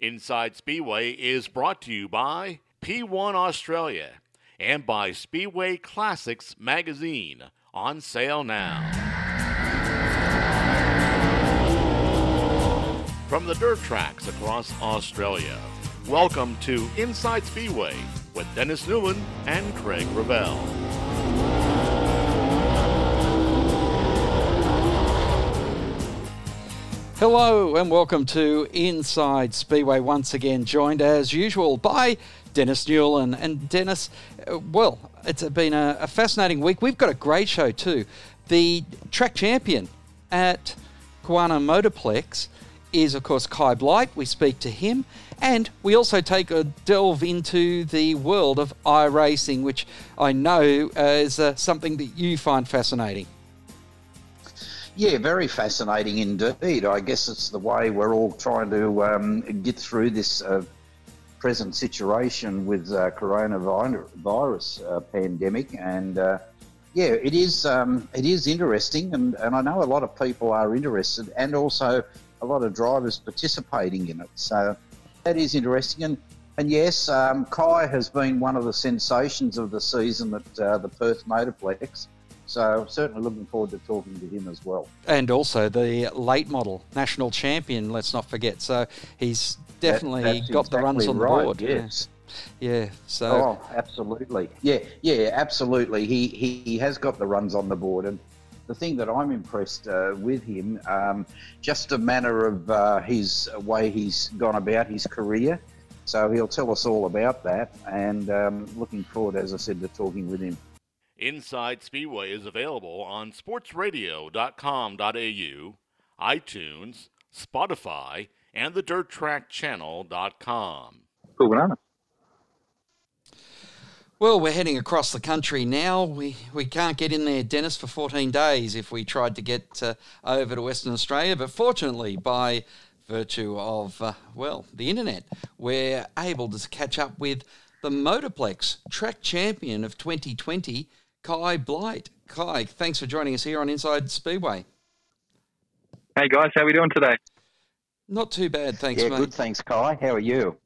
Inside Speedway is brought to you by P1 Australia and by Speedway Classics magazine on sale now. From the dirt tracks across Australia, welcome to Inside Speedway with Dennis Newman and Craig Ravel. Hello and welcome to Inside Speedway once again, joined as usual by Dennis Newland. And Dennis, uh, well, it's been a, a, fascinating week. We've got a great show too. The track champion at Kwinana Motorplex is, of course, Kai Blight. We speak to him. And we also take a delve into the world of iRacing, which I know uh, is uh, something that you find fascinating. Yeah, very fascinating indeed. I guess it's the way we're all trying to um, get through this uh, present situation with uh, coronavirus uh, pandemic, and uh, yeah, it is um, it is interesting, and, and I know a lot of people are interested, and also a lot of drivers participating in it. So that is interesting, and and yes, um, Kai has been one of the sensations of the season at uh, the Perth Motorplex. So certainly looking forward to talking to him as well. And also the late model national champion. Let's not forget. So he's definitely that, got exactly the runs on right, the board. Yes. Yeah. yeah. So. Oh, absolutely. Yeah. Yeah. Absolutely. He, he he has got the runs on the board, and the thing that I'm impressed uh, with him, um, just a manner of uh, his way he's gone about his career. So he'll tell us all about that, and um, looking forward, as I said, to talking with him. Inside Speedway is available on sportsradio.com.au, iTunes, Spotify, and the DirtTrackChannel.com. Cool banana. Well, we're heading across the country now. We we can't get in there, Dennis, for 14 days if we tried to get uh, over to Western Australia. But fortunately, by virtue of, uh, well, the internet, we're able to catch up with the Motorplex track champion of 2020, Kai Blight. Kai, thanks for joining us here on Inside Speedway. Hey guys, how are we doing today? Not too bad, thanks, yeah, mate. good, thanks, Kai. How are you?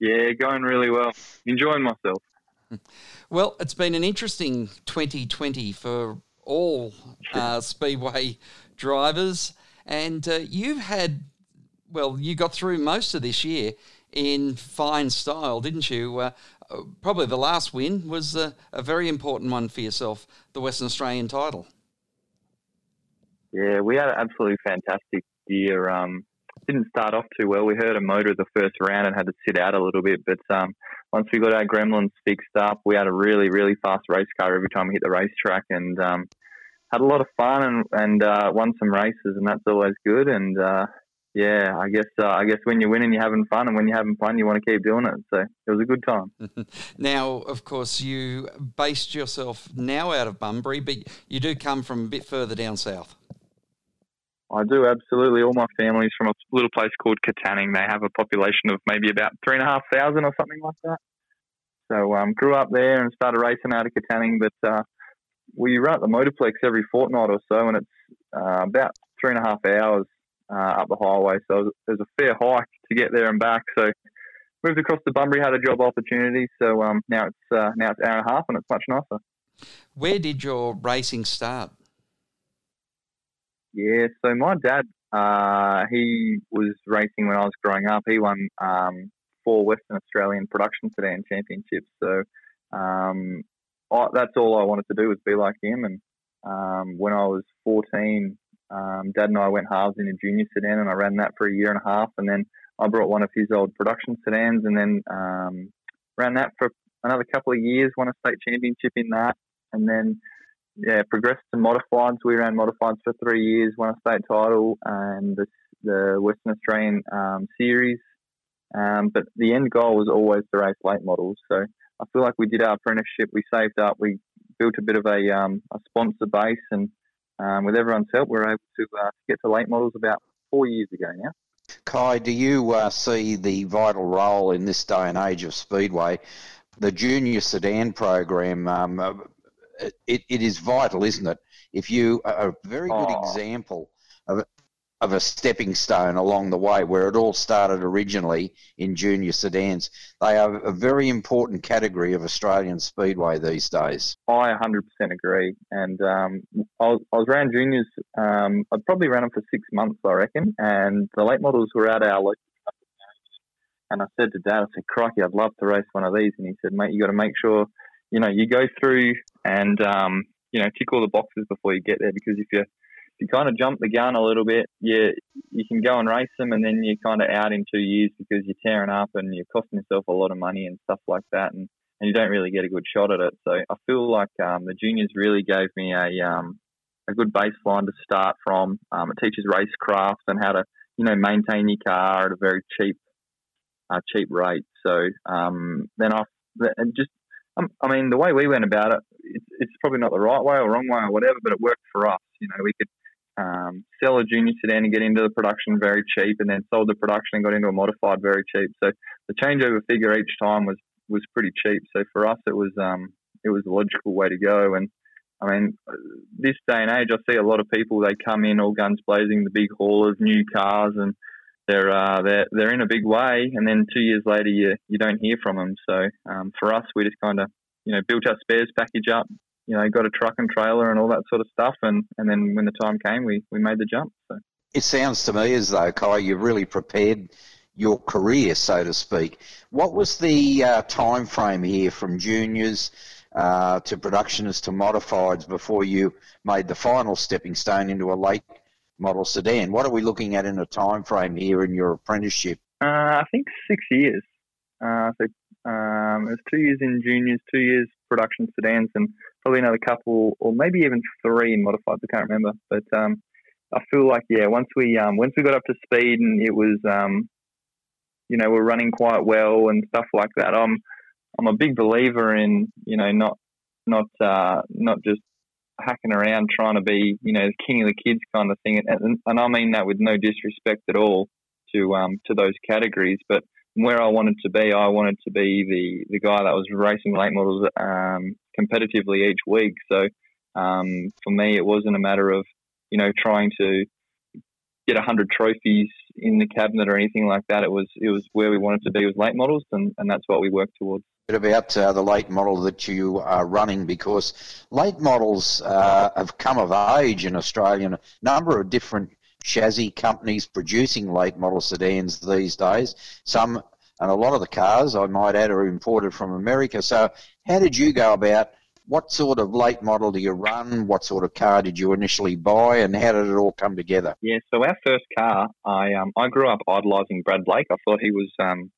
Yeah, going really well. Enjoying myself. Well, it's been an interesting 2020 for all uh, Speedway drivers, and uh, you've had, well, you got through most of this year in fine style, didn't you? Uh, probably the last win was a, a, very important one for yourself, the Western Australian title. Yeah, we had an absolutely fantastic year. Um, didn't start off too well. We heard a motor the first round and had to sit out a little bit, but um, once we got our gremlins fixed up, we had a really, really fast race car every time we hit the racetrack, and um, had a lot of fun and, and uh, won some races, and that's always good. And uh, yeah, I guess uh, I guess when you're winning, you're having fun, and when you're having fun, you want to keep doing it. So it was a good time. now, of course, you based yourself now out of Bunbury, but you do come from a bit further down south. I do absolutely. All my family's from a little place called Katanning. They have a population of maybe about three and a half thousand or something like that. So um, grew up there and started racing out of Katanning, but uh, we run the Motorplex every fortnight or so, and it's uh, about three and a half hours uh, up the highway. So there's a fair hike to get there and back. So moved across to Bunbury, had a job opportunity. So um, now it's uh, now it's hour and a half, and it's much nicer. Where did your racing start? Yeah, so my dad, uh, he was racing when I was growing up. He won um, four Western Australian production sedan championships. So um, I, that's all I wanted to do was be like him. And um, when I was 14, um, Dad and I went halves in a junior sedan, and I ran that for a year and a half. And then I brought one of his old production sedans, and then um, ran that for another couple of years. Won a state championship in that, and then yeah, progressed to modifieds. We ran modifieds for three years, won a state title and the, the Western Australian um, series. Um, but the end goal was always to race late models. So I feel like we did our apprenticeship. We saved up. We built a bit of a, um, a sponsor base, and um, with everyone's help, we are able to uh, get to late models about four years ago now. Kai, do you uh, see the vital role in this day and age of Speedway? The junior sedan program, um, uh, it, it is vital, isn't it? If you, are a very good oh. example of it, of a stepping stone along the way where it all started originally in junior sedans. They are a very important category of Australian speedway these days. I 100% agree. And um, I, was, I was around juniors, um, I probably ran them for six months, I reckon. And the late models were at our local and I said to Dad, I said, "Crikey, I'd love to race one of these." And he said, "Mate, you got to make sure, you know, you go through and um, you know tick all the boxes before you get there because if you you kind of jump the gun a little bit, you you can go and race them, and then you're kind of out in two years because you're tearing up and you're costing yourself a lot of money and stuff like that, and, and you don't really get a good shot at it. So I feel like um, the juniors really gave me a um, a good baseline to start from. Um, it teaches racecraft and how to you know maintain your car at a very cheap uh, cheap rate. So um, then I and just um, I mean the way we went about it, it's, it's probably not the right way or wrong way or whatever, but it worked for us. You know, we could um, sell a junior sedan and get into the production very cheap, and then sold the production and got into a modified very cheap. So the changeover figure each time was was pretty cheap. So for us, it was um, it was a logical way to go. And I mean, this day and age, I see a lot of people they come in all guns blazing, the big haulers, new cars, and they're uh, they're they're in a big way, and then two years later you you don't hear from them. So um, for us, we just kind of you know built our spares package up, you know, got a truck and trailer and all that sort of stuff, and, and then when the time came, we, we made the jump. So. It sounds to me as though, Kai, you've really prepared your career, so to speak. What was the uh, time frame here from juniors uh, to productionists to modifieds before you made the final stepping stone into a late model sedan? What are we looking at in a time frame here in your apprenticeship? Uh, I think six years. Uh, so um, it was two years in juniors, two years production sedans, and probably another couple, or maybe even three in modifieds. I can't remember, but um, I feel like yeah, once we um, once we got up to speed and it was um, you know we're running quite well and stuff like that. I'm I'm a big believer in you know not not uh, not just hacking around trying to be you know the king of the kids kind of thing, and, and I mean that with no disrespect at all to um, to those categories, but where I wanted to be, I wanted to be the, the guy that was racing late models um, competitively each week. So um, for me, it wasn't a matter of you know trying to get hundred trophies in the cabinet or anything like that. It was it was where we wanted to be with late models, and, and that's what we worked towards. Bit about uh, the late model that you are running because late models uh, have come of age in Australia. A number of different chassis companies producing late model sedans these days. Some and a lot of the cars, I might add, are imported from America. So, how did you go about? What sort of late model do you run? What sort of car did you initially buy, and how did it all come together? Yeah, so our first car, I um, I grew up idolising Brad Blake. I thought he was, um,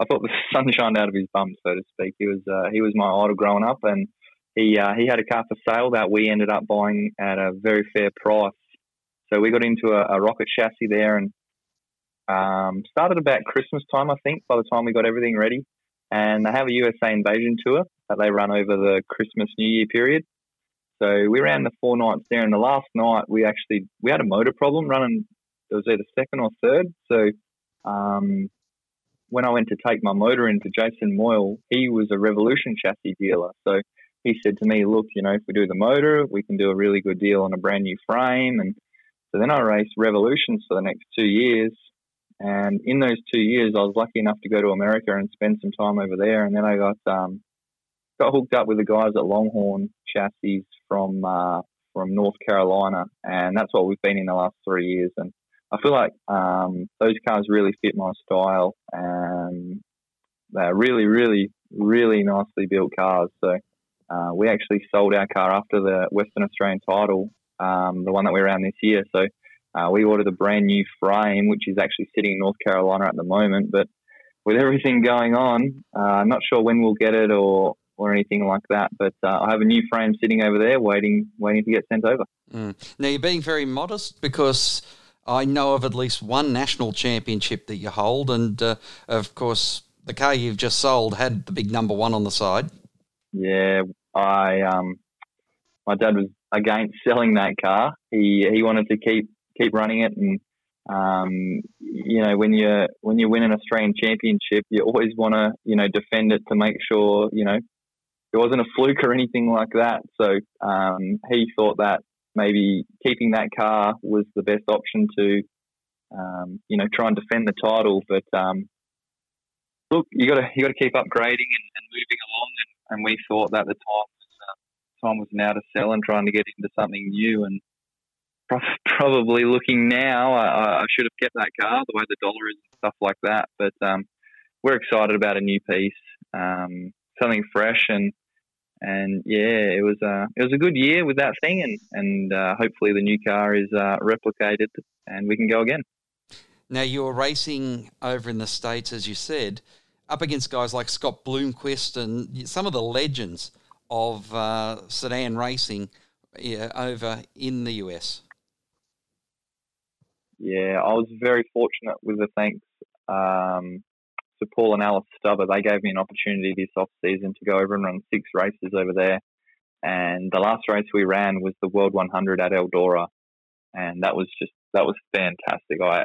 I thought the sun shined out of his bum, so to speak. He was uh, he was my idol growing up, and he uh, he had a car for sale that we ended up buying at a very fair price. So we got into a, a rocket chassis there, and um, started about Christmas time, I think, by the time we got everything ready. And they have a USA Invasion tour that they run over the Christmas New Year period. So we ran the four nights there, and the last night we actually we had a motor problem running. It was either second or third. So um, when I went to take my motor into Jason Moyle, he was a Revolution chassis dealer. So he said to me, "Look, you know, if we do the motor, we can do a really good deal on a brand new frame." And so then I raced Revolutions for the next two years, and in those two years, I was lucky enough to go to America and spend some time over there. And then I got um, got hooked up with the guys at Longhorn Chassis from uh, from North Carolina, and that's what we've been in the last three years. And I feel like um, those cars really fit my style, and they're really, really, really nicely built cars. So uh, we actually sold our car after the Western Australian title, um, the one that we ran this year. So uh, we ordered a brand new frame, which is actually sitting in North Carolina at the moment. But with everything going on, uh, I'm not sure when we'll get it or or anything like that. But uh, I have a new frame sitting over there, waiting waiting to get sent over. Mm. Now you're being very modest because I know of at least one national championship that you hold, and uh, of course the car you've just sold had the big number one on the side. Yeah, I um, my dad was against selling that car. He he wanted to keep keep running it. And um, you know, when you when you win an Australian championship, you always want to you know defend it to make sure you know it wasn't a fluke or anything like that. So um, he thought that maybe keeping that car was the best option to um, you know, try and defend the title. But um, look, you got to you got to keep upgrading and, and moving along. And, and, we thought that the time was uh, time was now to sell and trying to get into something new. And probably looking now, I, I, should have kept that car the way the dollar is and stuff like that. But um, we're excited about a new piece, um, something fresh, and and yeah, it was a it was a good year with that thing, and and uh, hopefully the new car is uh, replicated and we can go again. Now you were racing over in the states, as you said, up against guys like Scott Bloomquist and some of the legends of uh, sedan racing yeah, over in the US. Yeah, I was very fortunate with the thanks um, to Paul and Alice Stubber. They gave me an opportunity this off season to go over and run six races over there. And the last race we ran was the World 100 at Eldora, and that was just that was fantastic. I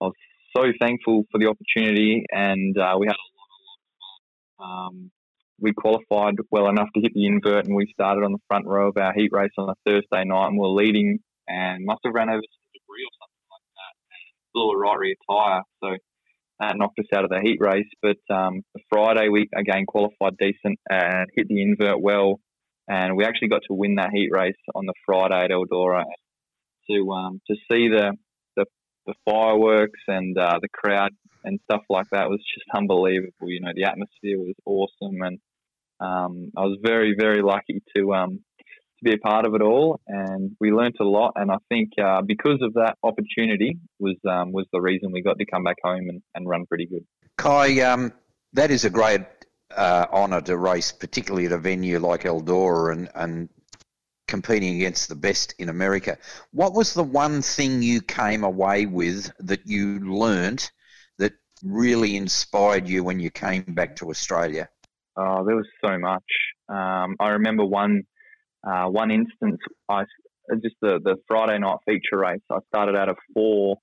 I was so thankful for the opportunity, and uh, we had um, we qualified well enough to hit the invert, and we started on the front row of our heat race on a Thursday night, and we are leading, and must have ran over some debris or something like that, blew a right rear tyre, so that knocked us out of the heat race. But um, the Friday we again qualified decent and hit the invert well, and we actually got to win that heat race on the Friday at Eldora. To um, to see the the, the fireworks and uh, the crowd and stuff like that was just unbelievable. You know, the atmosphere was awesome, and um, I was very very lucky to um, to be a part of it all, and we learnt a lot. And I think uh, because of that opportunity was um, was the reason we got to come back home and, and run pretty good. Kai, um, that is a great uh, honour to race, particularly at a venue like Eldora and, and competing against the best in America. What was the one thing you came away with that you learnt that really inspired you when you came back to Australia? Oh, there was so much. Um, I remember one uh, one instance, I just the, the Friday night feature race. I started out of four,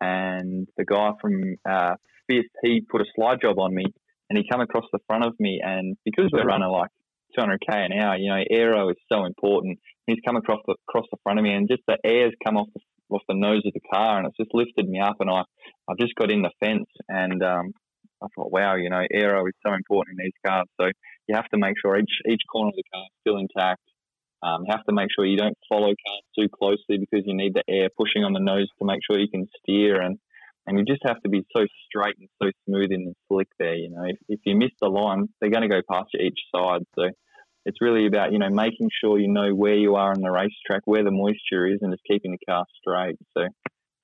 and the guy from uh, fifth he put a slide job on me, and he come across the front of me, and because we're running like 200k an hour, you know, aero is so important. He's come across the across the front of me, and just the air's come off the off the nose of the car, and it's just lifted me up, and I I just got in the fence, and um, I thought, wow, you know, aero is so important in these cars. So you have to make sure each each corner of the car is still intact. Um, you have to make sure you don't follow cars too closely because you need the air pushing on the nose to make sure you can steer and and you just have to be so straight and so smooth in the slick there. You know, if, if you miss the line, they're going to go past you each side. So it's really about you know making sure you know where you are on the racetrack, where the moisture is, and just keeping the car straight. So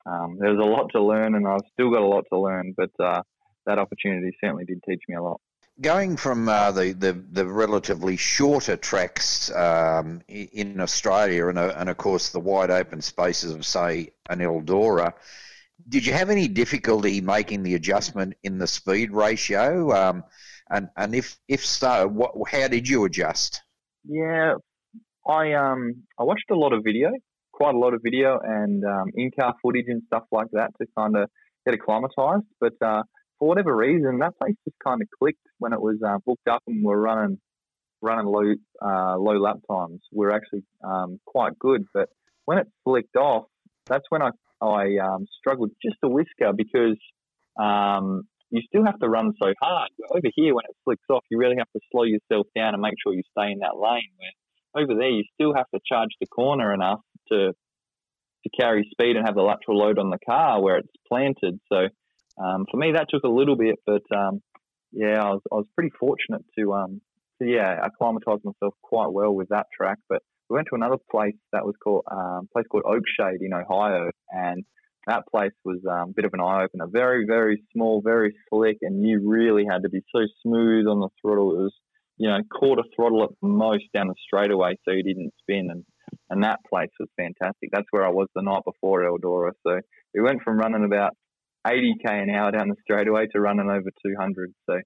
um, there's a lot to learn, and I've still got a lot to learn, but uh, that opportunity certainly did teach me a lot going from uh, the, the, the relatively shorter tracks um, in Australia and, uh, and of course the wide open spaces of say an Eldora, did you have any difficulty making the adjustment in the speed ratio? Um, and and if if so, what how did you adjust? Yeah, I um I watched a lot of video, quite a lot of video and um, in car footage and stuff like that to kind of get acclimatized. But uh, for whatever reason, that place just kind of clicked when it was uh, booked up and we're running running low uh, low lap times. We're actually um, quite good, but when it flicked off, that's when I I um, struggled just a whisker because um, you still have to run so hard. Over here, when it flicks off, you really have to slow yourself down and make sure you stay in that lane. Where over there, you still have to charge the corner enough to to carry speed and have the lateral load on the car where it's planted. So um, for me, that took a little bit, but um, yeah, I was, I was pretty fortunate to, um, to yeah, acclimatise myself quite well with that track. But we went to another place that was called um, place called Oakshade in Ohio, and that place was um, a bit of an eye opener. Very, very small, very slick, and you really had to be so smooth on the throttle. It was, you know, quarter throttle at most down the straightaway, so you didn't spin. And and that place was fantastic. That's where I was the night before Eldora. So we went from running about 80k an hour down the straightaway to running over 200. So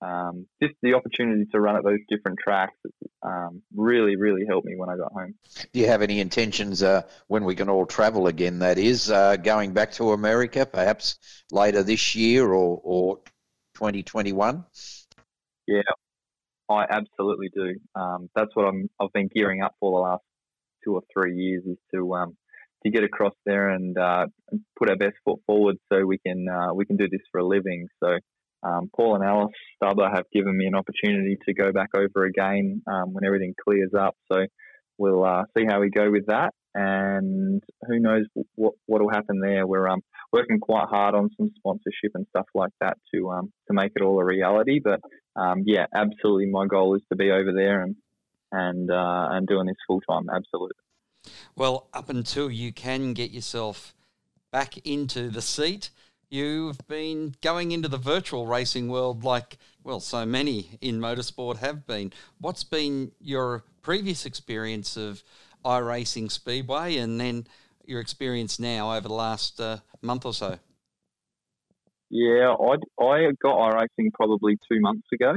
um, just the opportunity to run at those different tracks um, really, really helped me when I got home. Do you have any intentions uh, when we can all travel again? That is uh, going back to America, perhaps later this year or, or 2021. Yeah, I absolutely do. Um, that's what I'm. I've been gearing up for the last two or three years is to um, to get across there and uh, put our best foot forward so we can uh, we can do this for a living. So um, Paul and Alice Stubber have given me an opportunity to go back over again um, when everything clears up. So we'll uh, see how we go with that, and who knows what what will happen there. We're um, working quite hard on some sponsorship and stuff like that to um, to make it all a reality. But um, yeah, absolutely, my goal is to be over there and and uh, and doing this full time. Absolutely. Well, up until you can get yourself back into the seat, you've been going into the virtual racing world like, well, so many in motorsport have been. What's been your previous experience of iRacing Speedway and then your experience now over the last uh, month or so? Yeah, I, I got iRacing probably two months ago.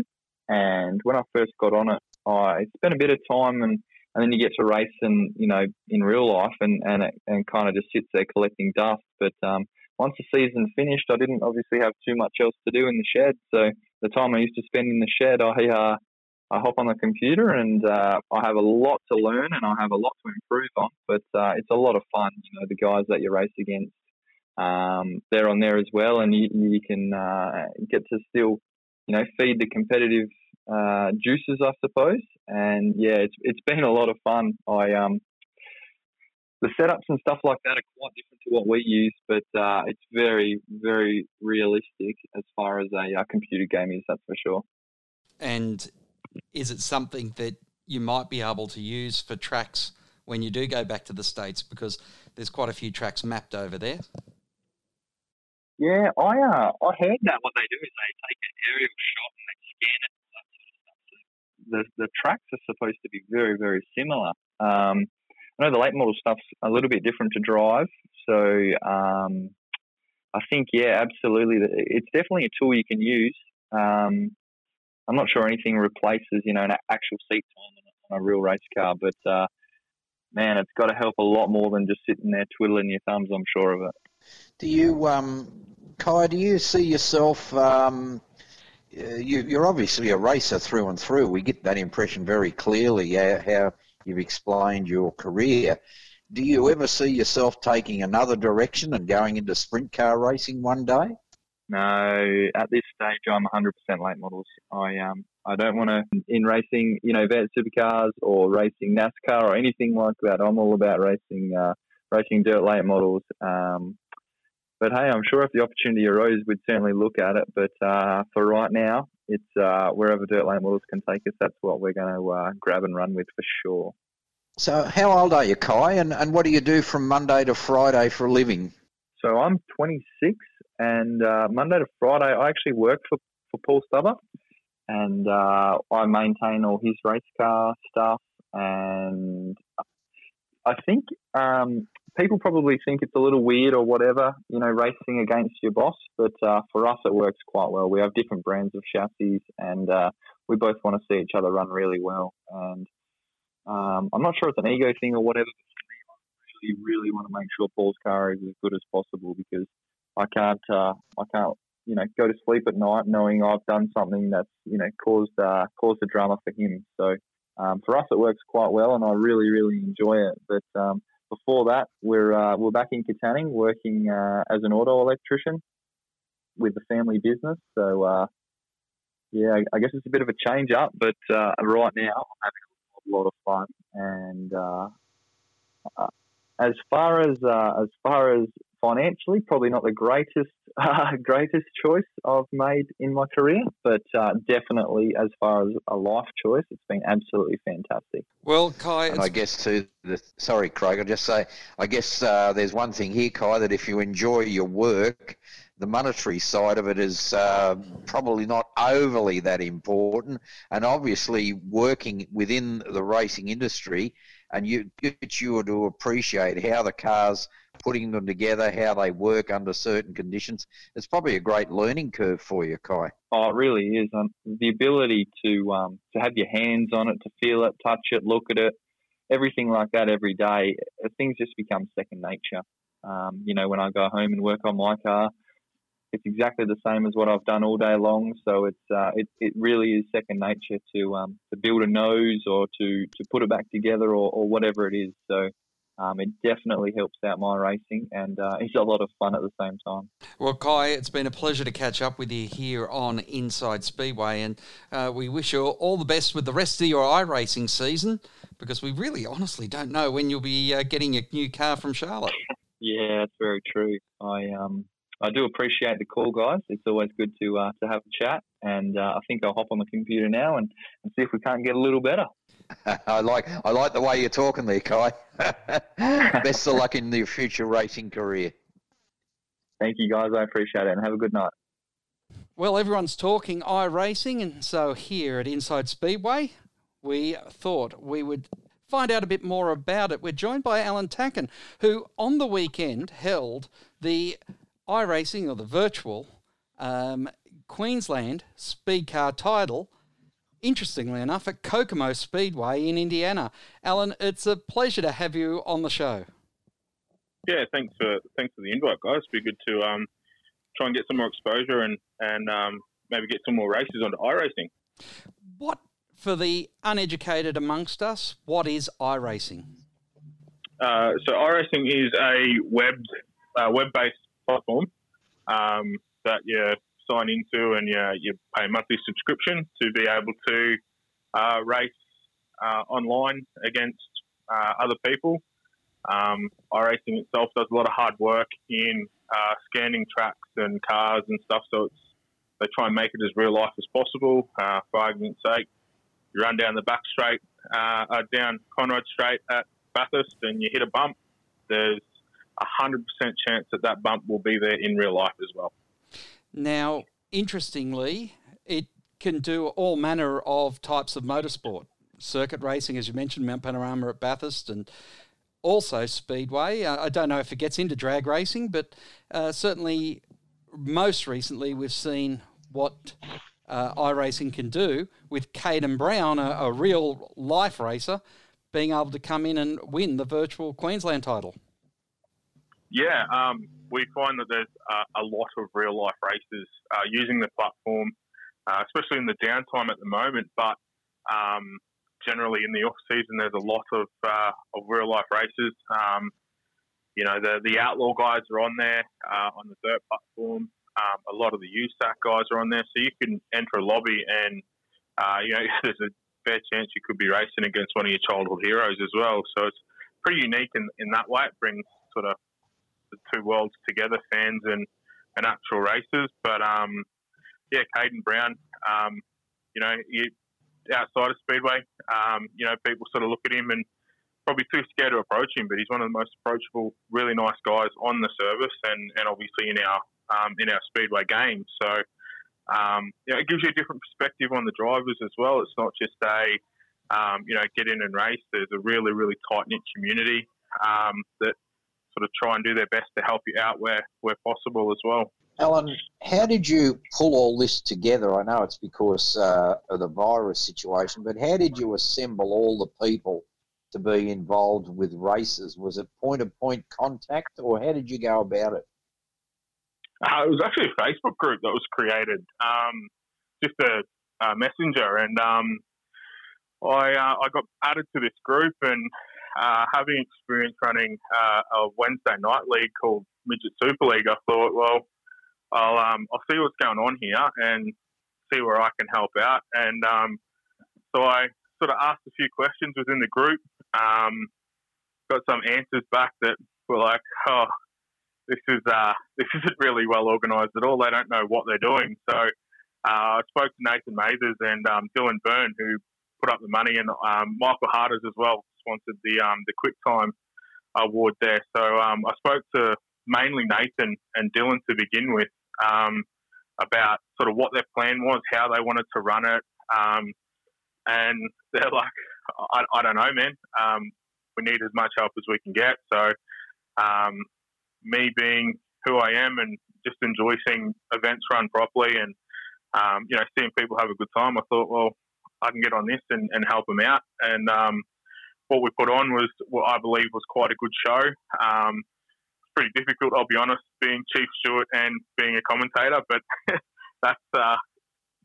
And when I first got on it, I spent a bit of time and and then you get to race and you know in real life and and it, and kind of just sits there collecting dust. But um, once the season finished, I didn't obviously have too much else to do in the shed. So the time I used to spend in the shed, I uh, I hop on the computer and uh, I have a lot to learn and I have a lot to improve on. But uh, it's a lot of fun. You know, the guys that you race against, um, they're on there as well, and you, you can uh, get to still, you know, feed the competitive uh, juices, I suppose. And yeah, it's it's been a lot of fun. I um the setups and stuff like that are quite different to what we use, but uh, it's very very realistic as far as a uh, computer game is. That's for sure. And is it something that you might be able to use for tracks when you do go back to the states? Because there's quite a few tracks mapped over there. Yeah, I uh, I heard that what they do is they take an aerial shot and they scan it the, the tracks are supposed to be very, very similar. Um, I know the late model stuff's a little bit different to drive. So um, I think, yeah, absolutely. It's definitely a tool you can use. Um, I'm not sure anything replaces, you know, an actual seat time on a real race car, but uh, man, it's got to help a lot more than just sitting there twiddling your thumbs. I'm sure of it. Do you, um, Kai? Do you see yourself um, you, are obviously a racer through and through. We get that impression very clearly how you've explained your career. Do you ever see yourself taking another direction and going into sprint car racing one day? No, at this stage I'm 100% late models. I um I don't want to in racing, you know, vet supercars or racing NASCAR or anything like that. I'm all about racing uh, racing dirt late models. Um, but hey, I'm sure if the opportunity arose, we'd certainly look at it. But uh, for right now, it's uh, wherever Dirt Late Models can take us. That's what we're going to uh, grab and run with for sure. So, how old are you, Kai? And, and what do you do from Monday to Friday for a living? So, I'm 26, and uh, Monday to Friday, I actually work for, for Paul Stubber, and uh, I maintain all his race car stuff. And I think um, people probably think it's a little weird or whatever, you know, racing against your boss. But uh, for us, it works quite well. We have different brands of chassis, and uh, we both want to see each other run really well. And um, I'm not sure it's an ego thing or whatever. But really, really want to make sure Paul's car is as good as possible because I can't, uh, I can't, you know, go to sleep at night knowing I've done something that's, you know, caused uh, caused a drama for him. So. Um, for us, it works quite well, and I really, really enjoy it. But um, before that, we're uh, we're back in Katanning working uh, as an auto electrician with the family business. So uh, yeah, I guess it's a bit of a change up, but uh, right now I'm having a lot of fun. And uh, uh, as far as as far as financially, probably not the greatest uh, greatest choice I've made in my career, but uh, definitely as far as a life choice, it's been absolutely fantastic. Well, Kai, and I guess to the sorry, Craig, I'll just say, I guess uh, there's one thing here, Kai, that if you enjoy your work, the monetary side of it is uh, probably not overly that important, and obviously working within the racing industry, and you get you to appreciate how the cars putting them together, how they work under certain conditions. It's probably a great learning curve for you, Kai. Oh, it really is. The ability to um, to have your hands on it, to feel it, touch it, look at it, everything like that every day, uh, things just become second nature. Um, you know, when I go home and work on my car, it's exactly the same as what I've done all day long. So it's uh, it, it really is second nature to um, to build a nose or to, to put it back together or, or whatever it is. So um, it definitely helps out my racing and uh, it's a lot of fun at the same time. Well, Kai, it's been a pleasure to catch up with you here on Inside Speedway, and uh, we wish you all the best with the rest of your iRacing season because we really honestly don't know when you'll be uh, getting your new car from Charlotte. Yeah, that's very true. I um I do appreciate the call, guys. It's always good to uh, to have a chat, and uh, I think I'll hop on the computer now and, and see if we can't get a little better. I like I like the way you're talking there, Kai. Best of luck in your future racing career. Thank you, guys. I appreciate it, and have a good night. Well, everyone's talking iRacing, and so here at Inside Speedway, we thought we would find out a bit more about it. We're joined by Alan Tacken, who on the weekend held the iRacing or the virtual um, Queensland Speed Car title interestingly enough, at Kokomo Speedway in Indiana. Alan, it's a pleasure to have you on the show. Yeah, thanks for thanks for the invite, guys. It'd be good to um, try and get some more exposure and and um, maybe get some more races onto iRacing. What for the uneducated amongst us? What is iRacing? Uh, so iRacing is a web uh, web based platform um, that you sign into and you, you pay a monthly subscription to be able to uh, race uh, online against uh, other people. Um, iRacing itself does a lot of hard work in uh, scanning tracks and cars and stuff, so it's they try and make it as real life as possible. Uh, for argument's sake, you run down the back straight, uh, down Conrod Straight at Bathurst, and you hit a bump. There's a hundred percent chance that that bump will be there in real life as well. Now, interestingly, it can do all manner of types of motorsport. Circuit racing, as you mentioned, Mount Panorama at Bathurst, and also Speedway. Uh, I don't know if it gets into drag racing, but uh, certainly most recently we've seen what uh, iRacing can do with Caden Brown, a, a, real life racer, being able to come in and win the virtual Queensland title. Yeah, um, we find that there's uh, a lot of real life races uh, using the platform, uh, especially in the downtime at the moment. But um, generally in the off season, there's a lot of uh, of real life races. Um, you know, the the outlaw guys are on there uh, on the dirt platform. Um, a lot of the USAC guys are on there, so you can enter a lobby and uh, you know there's a fair chance you could be racing against one of your childhood heroes as well. So it's pretty unique in, in that way. It brings sort of the two worlds together, fans and, and actual races. But um, yeah, Caden Brown, um, you know, he, outside of Speedway, um, you know, people sort of look at him and probably too scared to approach him, but he's one of the most approachable, really nice guys on the service and, and obviously in our um, in our Speedway game. So, um, you know, it gives you a different perspective on the drivers as well. It's not just a, um, you know, get in and race. There's a really, really tight knit community um, that sort of try and do their best to help you out where, where possible as well. Alan, how did you pull all this together? I know it's because uh, of the virus situation, but how did you assemble all the people to be involved with races? Was it point to point contact, or how did you go about it? Uh, it was actually a Facebook group that was created, um, just a, a, messenger, and um, I uh, I got added to this group, and uh, having experience running uh, a Wednesday night league called Midget Super League, I thought, well, I'll um, I'll see what's going on here and see where I can help out. And um, so I sort of asked a few questions within the group, um, got some answers back that were like, oh, this is uh, this isn't really well organised at all. They don't know what they're doing. So uh, I spoke to Nathan Mazers and um, Dylan Byrne, who put up the money, and um, Michael Harders as well sponsored the um, the QuickTime award there. So um, I spoke to mainly Nathan and Dylan to begin with um, about sort of what their plan was, how they wanted to run it, um, and they're like, I, I don't know, man. Um, we need as much help as we can get. So um, me being who I am and just enjoy seeing events run properly and you know seeing people have a good time, I thought, well, I can get on this and, and help them out. And um, what we put on was what I believe was quite a good show. Um, it's pretty difficult, I'll be honest, being chief steward and being a commentator, but that's uh,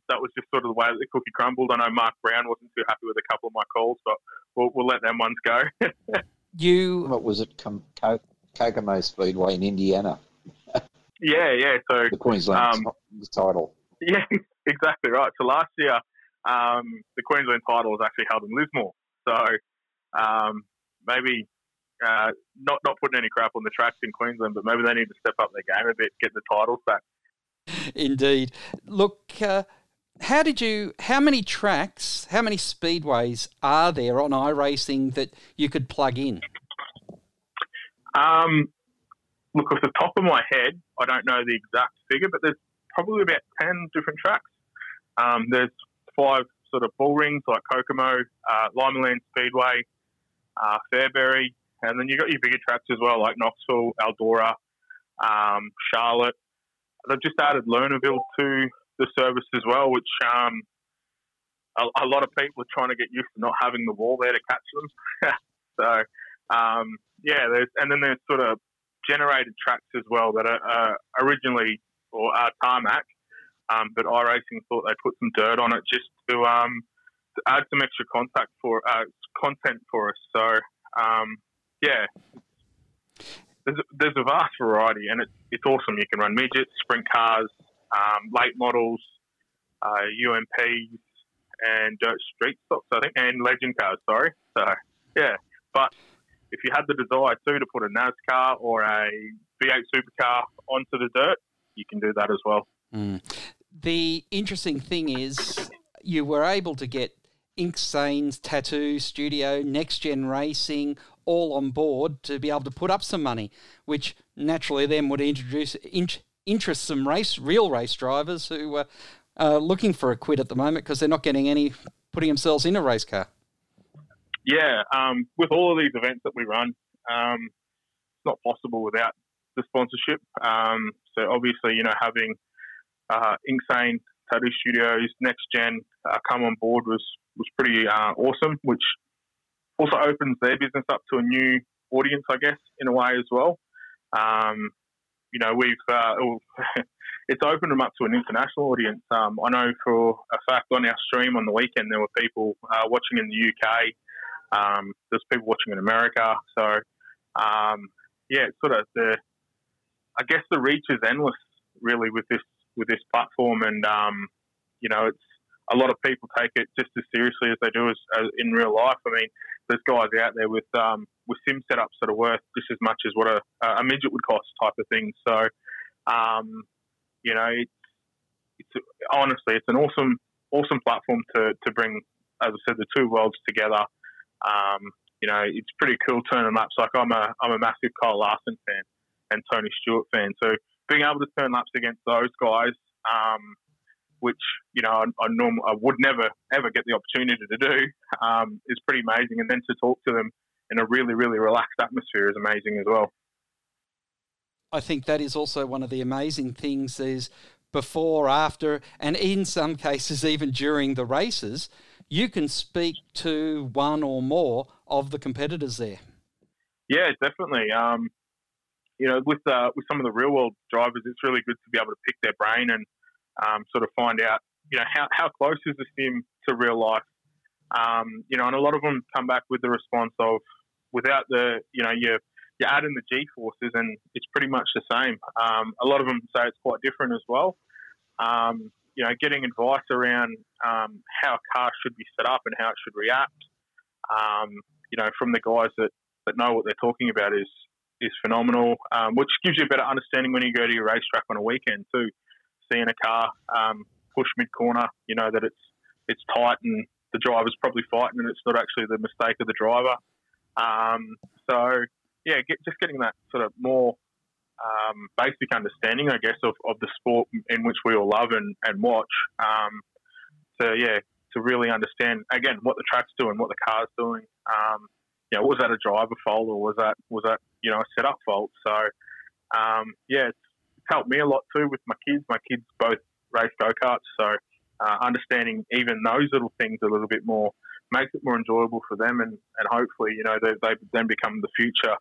that was just sort of the way that the cookie crumbled. I know Mark Brown wasn't too happy with a couple of my calls, but we'll, we'll let them ones go. You What was it? Com- Co- Kokomo Speedway in Indiana, Yeah, yeah. So the Queensland Um, title. Yeah, exactly right. So last year, um, the Queensland title was actually held in Lismore. So um, maybe uh, not not putting any crap on the tracks in Queensland, but maybe they need to step up their game a bit, get the titles back. Indeed. Look, uh, how did you? How many tracks? How many speedways are there on iRacing that you could plug in? Um, look, off the top of my head, I don't know the exact figure, but there's probably about ten different tracks. Um, there's five sort of bull rings like Kokomo, uh, Limaland Speedway, uh, Fairbury, and then you've got your bigger tracks as well, like Knoxville, Eldora, um, Charlotte. They've just added Lernerville to the service as well, which um, a, a lot of people are trying to get used to not having the wall there to catch them. so, um, yeah, there's and then there's sort of generated tracks as well that are uh, originally or are tarmac, um, but iRacing thought they'd put some dirt on it just to, um, to add some extra contact for uh, content for us. So, um, yeah, there's a, there's a vast variety, and it's it's awesome. You can run midgets, sprint cars, um, late models, uh, UMPs, and dirt street stocks, I think, and legend cars. Sorry, so yeah, but if you had the desire too to put a NASCAR or a V8 supercar onto the dirt, you can do that as well. Mm. The interesting thing is, you were able to get Inksane's Tattoo Studio, Next Gen Racing, all on board to be able to put up some money, which naturally then would introduce in, interest some race real race drivers who are uh, looking for a quid at the moment because they're not getting any putting themselves in a race car. Yeah, um, with all of these events that we run, um, it's not possible without the sponsorship. Um, so obviously, you know, having uh, Inksane Tattoo Studios, Next Gen uh, come on board was was pretty uh, awesome, which also opens their business up to a new audience, I guess, in a way as well. Um, you know, we've uh, it's opened them up to an international audience. Um, I know for a fact on our stream on the weekend there were people uh, watching in the UK. Um, there's people watching in America. So um, yeah, it's sort of the I guess the reach is endless really with this with this platform, and um, you know, it's a lot of people take it just as seriously as they do as, as in real life. I mean, there's guys out there with um, with sim setups that are worth just as much as what a, a midget would cost, type of thing. So, um, you know, it's it's honestly it's an awesome awesome platform to to bring, as I said, the two worlds together. Um, you know, it's pretty cool turning laps. Like I'm a I'm a massive Kyle Larson fan and Tony Stewart fan, so being able to turn laps against those guys. Um, which you know I, I, norm, I would never ever get the opportunity to do, um, is pretty amazing. And then to talk to them in a really really relaxed atmosphere is amazing as well. I think that is also one of the amazing things is before, after, and in some cases even during the races, you can speak to one or more of the competitors there. Yeah, definitely. Um, you know, with uh, with some of the real world drivers, it's really good to be able to pick their brain and um, sort of find out, you know, how, how close is the sim to real life? Um, you know, and a lot of them come back with the response of, without the, you know, you you add in the G forces and it's pretty much the same. Um, a lot of them say it's quite different as well. Um, you know, getting advice around um, how a car should be set up and how it should react. Um, you know, from the guys that, that know what they're talking about is is phenomenal, which gives you a better understanding when you go to your racetrack on a weekend too seeing a car um, push mid corner, you know that it's it's tight and the driver's probably fighting and it's not actually the mistake of the driver. Um, so yeah, get, just getting that sort of more um, basic understanding, I guess, of, of the sport in which we all love and, and watch. Um, to yeah, to really understand again what the track's doing, what the car's doing. Um, you know, was that a driver fault or was that was that you know a setup fault? So um, yeah, it's helped me a lot too with my kids. My kids both race go karts, so uh, understanding even those little things a little bit more makes it more enjoyable for them, and, and hopefully, you know, they, they then become the future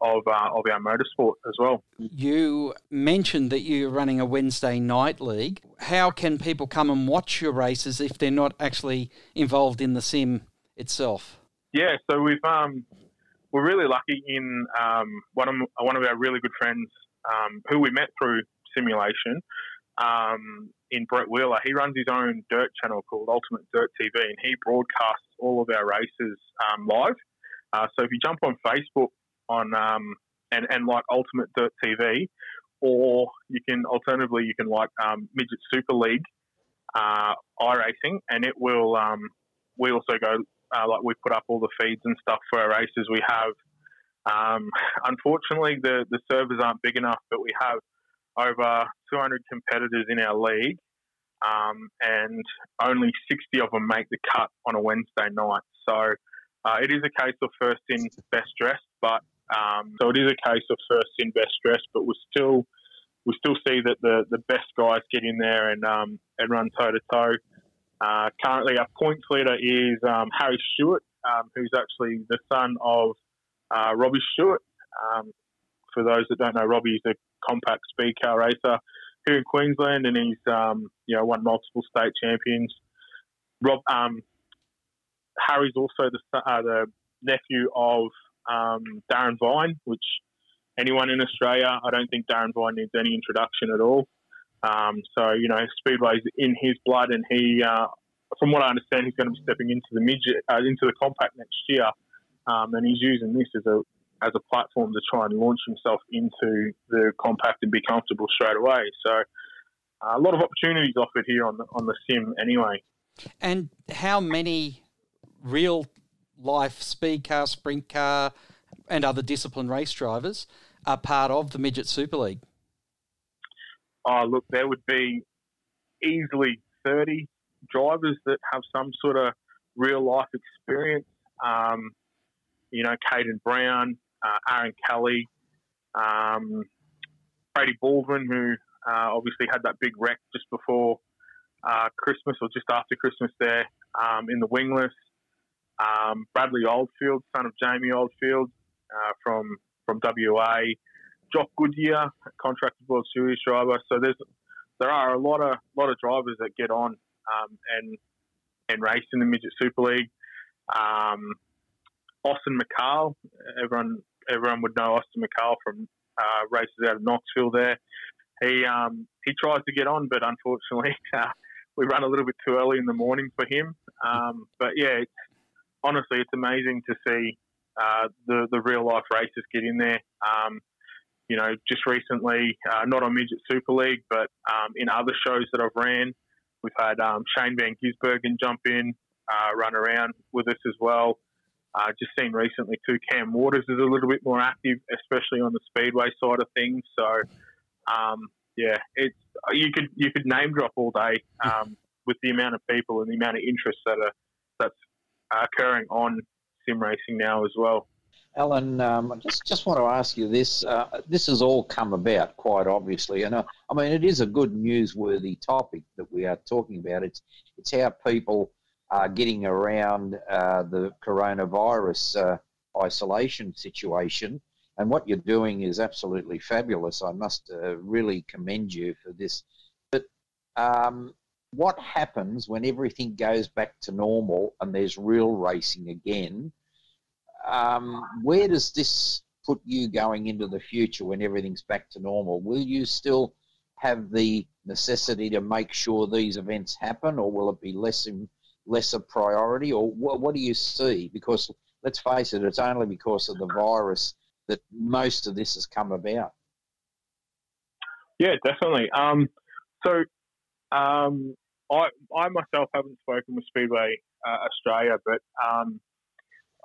of uh, of our motorsport as well. You mentioned that you're running a Wednesday night league. How can people come and watch your races if they're not actually involved in the sim itself? Yeah, so we've um, we're really lucky in um, one of one of our really good friends um, who we met through simulation um, in Brett Wheeler. He runs his own dirt channel called Ultimate Dirt TV, and he broadcasts all of our races um, live. Uh, so if you jump on Facebook on um, and and like Ultimate Dirt TV, or you can alternatively you can like um, Midget Super League uh, iRacing, and it will. Um, we also go uh, like we put up all the feeds and stuff for our races. We have. Um, unfortunately, the the servers aren't big enough, but we have over 200 competitors in our league, um, and only 60 of them make the cut on a Wednesday night. So uh, it is a case of first in, best dressed, but um, so it is a case of first in, best dressed, but we still we still see that the, the best guys get in there and um, and run toe to toe. Currently, our points leader is um, Harry Stewart, um, who's actually the son of uh, Robbie Stewart. Um, for those that don't know, Robbie's a compact speed car racer here in Queensland, and he's um, you know won multiple state champions. Rob um, Harry's also the uh, the nephew of um, Darren Vine, which anyone in Australia, I don't think Darren Vine needs any introduction at all. Um, so you know, speedway's in his blood, and he, uh, from what I understand, he's going to be stepping into the midget, uh, into the compact next year, um, and he's using this as a as a platform to try and launch himself into the compact and be comfortable straight away. So uh, a lot of opportunities offered here on the, on the sim anyway. And how many real life speed car, sprint car, and other discipline race drivers are part of the Midget Super League? Oh, look, there would be easily 30 drivers that have some sort of real life experience. Um, you know, Caden Brown, uh, Aaron Kelly, um, Brady Baldwin, who uh, obviously had that big wreck just before uh, Christmas or just after Christmas there um, in the wingless. Um, Bradley Oldfield, son of Jamie Oldfield uh, from from WA. Jock Goodyer, contracted World Series driver. So there's there are a lot of lot of drivers that get on um, and and race in the midget Super League. Um, Austin McCarl, everyone everyone would know Austin McCarl from uh, races out of Knoxville. There, he um, he tries to get on, but unfortunately, uh, we run a little bit too early in the morning for him. Um, but yeah, it's, honestly, it's amazing to see uh, the the real life races get in there. Um, you know, just recently, uh, not on Midget Super League, but um, in other shows that I've ran, we've had um, Shane Van Gisbergen jump in, uh, run around with us as well. Uh, just seen recently too, Cam Waters is a little bit more active, especially on the speedway side of things. So, um, yeah, it's you could you could name drop all day um, with the amount of people and the amount of interest that are that's occurring on sim racing now as well. Alan, um, I just just want to ask you this. Uh, this has all come about quite obviously, and uh, I mean it is a good newsworthy topic that we are talking about. It's it's how people are getting around uh, the coronavirus uh, isolation situation. And what you're doing is absolutely fabulous. I must uh, really commend you for this. But um, what happens when everything goes back to normal and there's real racing again? Um, where does this put you going into the future when everything's back to normal? Will you still have the necessity to make sure these events happen, or will it be less in, lesser priority, or what, what do you see? Because let's face it, it's only because of the virus that most of this has come about. Yeah, definitely. Um, so um, I, I myself haven't spoken with Speedway uh, Australia, but um,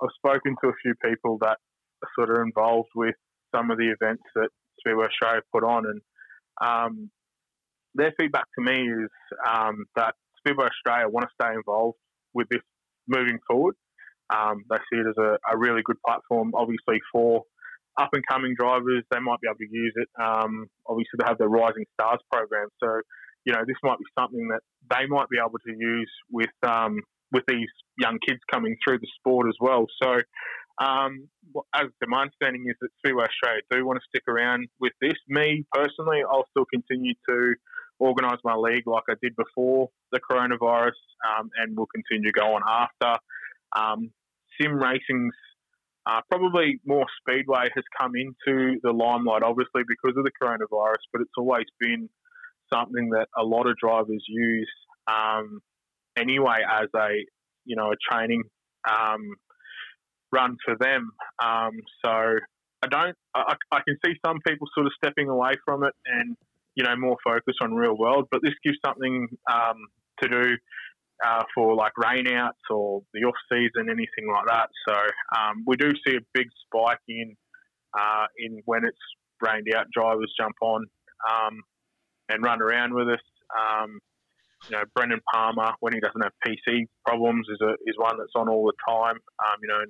I've spoken to a few people that are sort of involved with some of the events that Speedway Australia put on, and um, their feedback to me is um, that Speedway Australia want to stay involved with this moving forward. Um, they see it as a, a, really good platform, obviously, for up and coming drivers. They might be able to use it. Um, obviously, they have the Rising Stars program. So, you know, this might be something that they might be able to use with um, with these young kids coming through the sport as well. So, um, as my understanding is that Speedway Australia do want to stick around with this. Me personally, I'll still continue to organise my league like I did before the coronavirus, um, and will continue to go on after. Um, sim racing's uh, probably more speedway has come into the limelight, obviously because of the coronavirus, but it's always been something that a lot of drivers use um, anyway as a you know a training um, run for them. Um, so I don't. I, I, can see some people sort of stepping away from it and you know more focus on real world, but this gives something um, to do uh, for like rainouts or the off season, anything like that. So um, we do see a big spike in uh, in when it's rained out. Drivers jump on um, and run around with us. Um, you know, Brendan Palmer when he doesn't have PC problems is a, is one that's on all the time. Um, you know,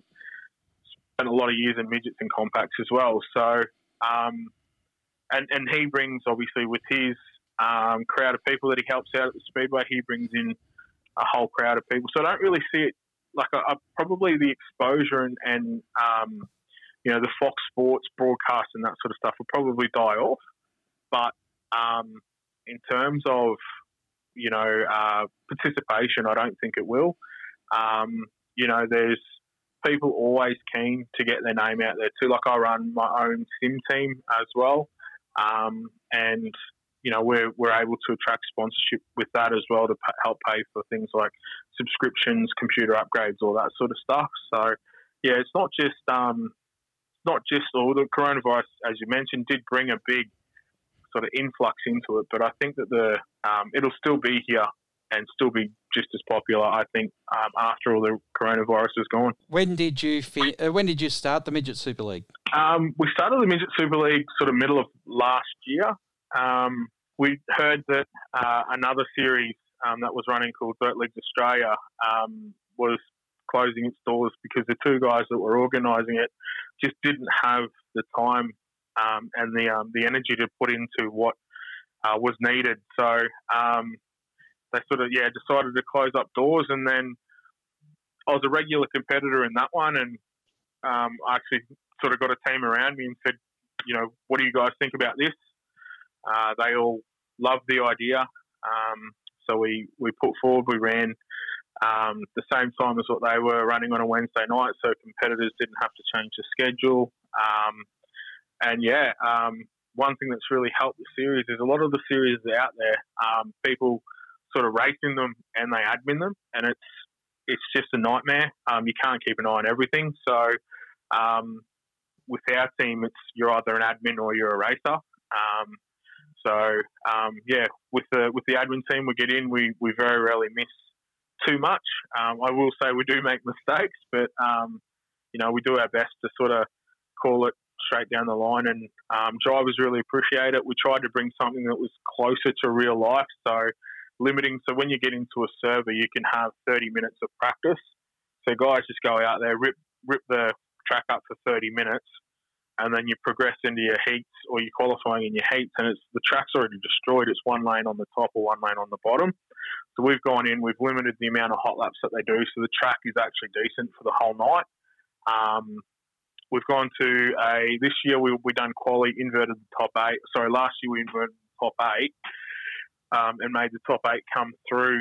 spent a lot of years in midgets and compacts as well. So, um, and and he brings obviously with his um, crowd of people that he helps out at the speedway, he brings in a whole crowd of people. So I don't really see it like probably the exposure and, and um, you know the Fox Sports broadcast and that sort of stuff will probably die off. But um, in terms of you know uh, participation, I don't think it will. Um, you know, there's people always keen to get their name out there too. Like I run my own sim team as well, um, and you know, we're, we're able to attract sponsorship with that as well to p- help pay for things like subscriptions, computer upgrades, all that sort of stuff. So, yeah, it's not just um, not just all the coronavirus, as you mentioned, did bring a big sort of influx into it, but I think that the um, it'll still be here and still be just as popular. I think um, after all the coronavirus is gone. When did you fi- uh, when did you start the midget super league? Um, we started the midget super league sort of middle of last year. Um, we heard that uh, another series um, that was running called Dirt Leagues Australia um, was closing its doors because the two guys that were organising it just didn't have the time um, and the um, the energy to put into what uh, was needed. So um, they sort of yeah decided to close up doors, and then I was a regular competitor in that one, and um, I actually sort of got a team around me and said, you know, what do you guys think about this? Uh, they all loved the idea. Um, so we, we put forward, we ran um, the same time as what they were running on a Wednesday night, so competitors didn't have to change the schedule. Um, and yeah, um, one thing that's really helped the series is a lot of the series out there, um, people sort of racing them and they admin them, and it's it's just a nightmare. Um, you can't keep an eye on everything. So with our team, it's you're either an admin or you're a racer. Um, so um, yeah, with the with the admin team we get in, we, we very rarely miss too much. Um, I will say we do make mistakes, but um, you know we do our best to sort of call it straight down the line, and um, drivers really appreciate it. We tried to bring something that was closer to real life, so limiting. So when you get into a server, you can have 30 minutes of practice. So guys just go out there, rip rip the track up for 30 minutes, and then you progress into your heats or you're qualifying in your heats, and it's the track's already destroyed. It's one lane on the top or one lane on the bottom. So we've gone in, we've limited the amount of hot laps that they do, so the track is actually decent for the whole night. Um, we've gone to a this year we we done quali inverted the top eight. Sorry, last year we inverted the top eight um, and made the top eight come through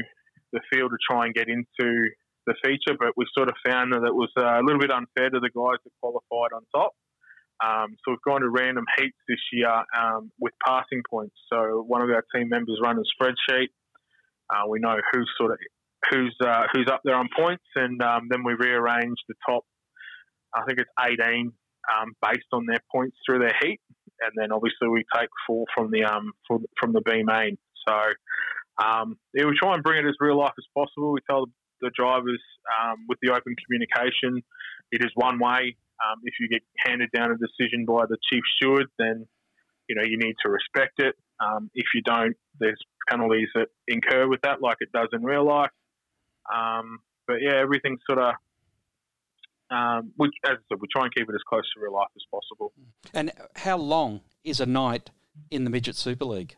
the field to try and get into the feature, but we sort of found that it was a little bit unfair to the guys that qualified on top. Um, so we've gone to random heats this year um, with passing points. So one of our team members run a spreadsheet. Uh, we know who's sort of who's uh, who's up there on points, and um, then we rearrange the top. I think it's 18 um, based on their points through their heat, and then obviously we take four from the um from, from the B main. So um, yeah, we try and bring it as real life as possible. We tell the drivers with the open communication, it is one way. Um, if you get handed down a decision by the chief steward, then you know you need to respect it. Um, if you don't, there's penalties that incur with that, like it does in real life. Um, but yeah, everything's sort of. Um, as I said, we try and keep it as close to real life as possible. And how long is a night in the Midget Super League?